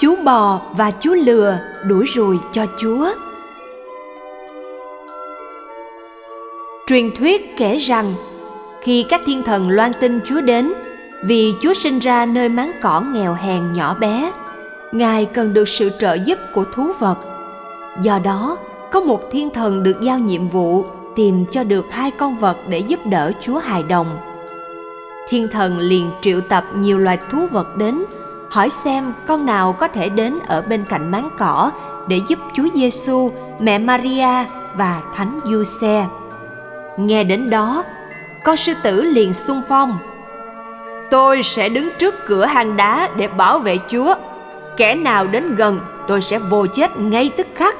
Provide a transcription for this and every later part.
chú bò và chú lừa đuổi ruồi cho chúa. Truyền thuyết kể rằng, khi các thiên thần loan tin chúa đến, vì chúa sinh ra nơi máng cỏ nghèo hèn nhỏ bé, ngài cần được sự trợ giúp của thú vật. Do đó, có một thiên thần được giao nhiệm vụ tìm cho được hai con vật để giúp đỡ chúa hài đồng. Thiên thần liền triệu tập nhiều loài thú vật đến hỏi xem con nào có thể đến ở bên cạnh máng cỏ để giúp Chúa Giêsu, mẹ Maria và Thánh Giuse. Nghe đến đó, con sư tử liền xung phong. Tôi sẽ đứng trước cửa hang đá để bảo vệ Chúa. Kẻ nào đến gần, tôi sẽ vô chết ngay tức khắc.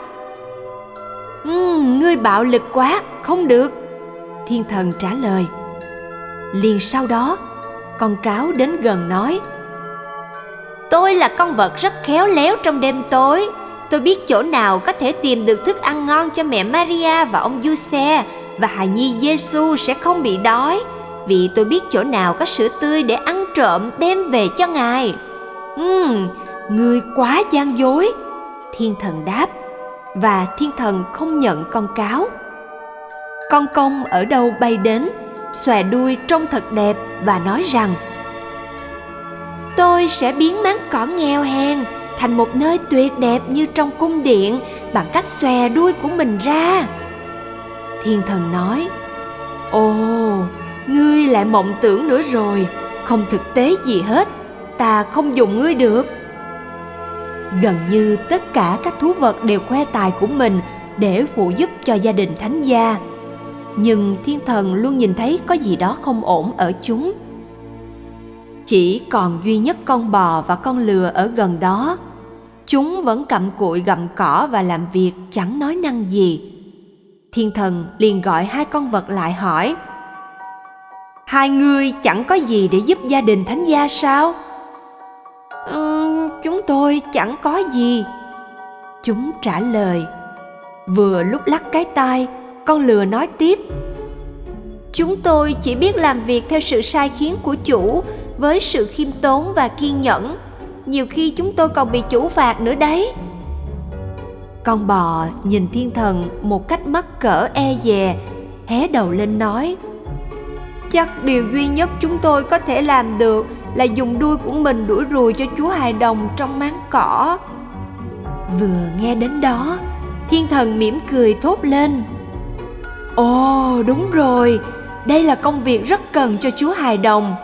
Uhm, ngươi bạo lực quá, không được. Thiên thần trả lời. Liền sau đó, con cáo đến gần nói – Tôi là con vật rất khéo léo trong đêm tối. Tôi biết chỗ nào có thể tìm được thức ăn ngon cho mẹ Maria và ông Giuse và hài nhi Giêsu sẽ không bị đói. Vì tôi biết chỗ nào có sữa tươi để ăn trộm đem về cho ngài. Ừm, ngươi quá gian dối. Thiên thần đáp và thiên thần không nhận con cáo. Con công ở đâu bay đến, xòe đuôi trông thật đẹp và nói rằng – tôi sẽ biến máng cỏ nghèo hèn thành một nơi tuyệt đẹp như trong cung điện bằng cách xòe đuôi của mình ra. Thiên thần nói, ồ, ngươi lại mộng tưởng nữa rồi, không thực tế gì hết, ta không dùng ngươi được. Gần như tất cả các thú vật đều khoe tài của mình để phụ giúp cho gia đình thánh gia. Nhưng thiên thần luôn nhìn thấy có gì đó không ổn ở chúng chỉ còn duy nhất con bò và con lừa ở gần đó. Chúng vẫn cặm cụi gặm cỏ và làm việc chẳng nói năng gì. Thiên thần liền gọi hai con vật lại hỏi hai ngươi chẳng có gì để giúp gia đình thánh gia sao? Ừ, chúng tôi chẳng có gì. Chúng trả lời vừa lúc lắc cái tai con lừa nói tiếp chúng tôi chỉ biết làm việc theo sự sai khiến của chủ với sự khiêm tốn và kiên nhẫn. Nhiều khi chúng tôi còn bị chủ phạt nữa đấy. Con bò nhìn thiên thần một cách mắc cỡ e dè hé đầu lên nói chắc điều duy nhất chúng tôi có thể làm được là dùng đuôi của mình đuổi ruồi cho chú hài đồng trong máng cỏ. Vừa nghe đến đó thiên thần mỉm cười thốt lên. Ồ đúng rồi đây là công việc rất cần cho chú hài đồng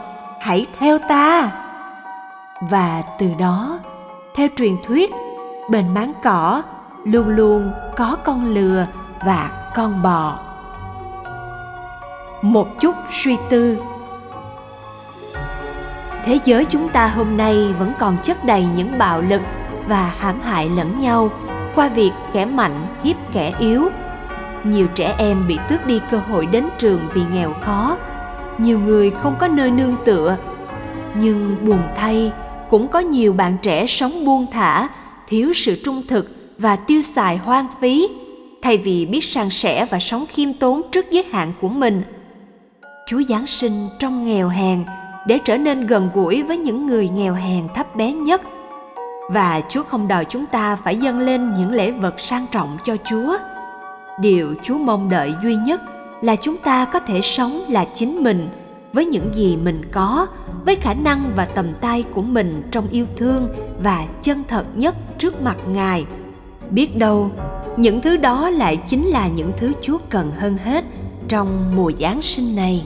hãy theo ta. Và từ đó, theo truyền thuyết, bên máng cỏ luôn luôn có con lừa và con bò. Một chút suy tư. Thế giới chúng ta hôm nay vẫn còn chất đầy những bạo lực và hãm hại lẫn nhau qua việc kẻ mạnh hiếp kẻ yếu. Nhiều trẻ em bị tước đi cơ hội đến trường vì nghèo khó nhiều người không có nơi nương tựa, nhưng buồn thay, cũng có nhiều bạn trẻ sống buông thả, thiếu sự trung thực và tiêu xài hoang phí, thay vì biết san sẻ và sống khiêm tốn trước giới hạn của mình. Chúa giáng sinh trong nghèo hèn để trở nên gần gũi với những người nghèo hèn thấp bé nhất. Và chúa không đòi chúng ta phải dâng lên những lễ vật sang trọng cho chúa. Điều chúa mong đợi duy nhất là chúng ta có thể sống là chính mình, với những gì mình có, với khả năng và tầm tay của mình trong yêu thương và chân thật nhất trước mặt ngài. Biết đâu, những thứ đó lại chính là những thứ chúa cần hơn hết trong mùa giáng sinh này.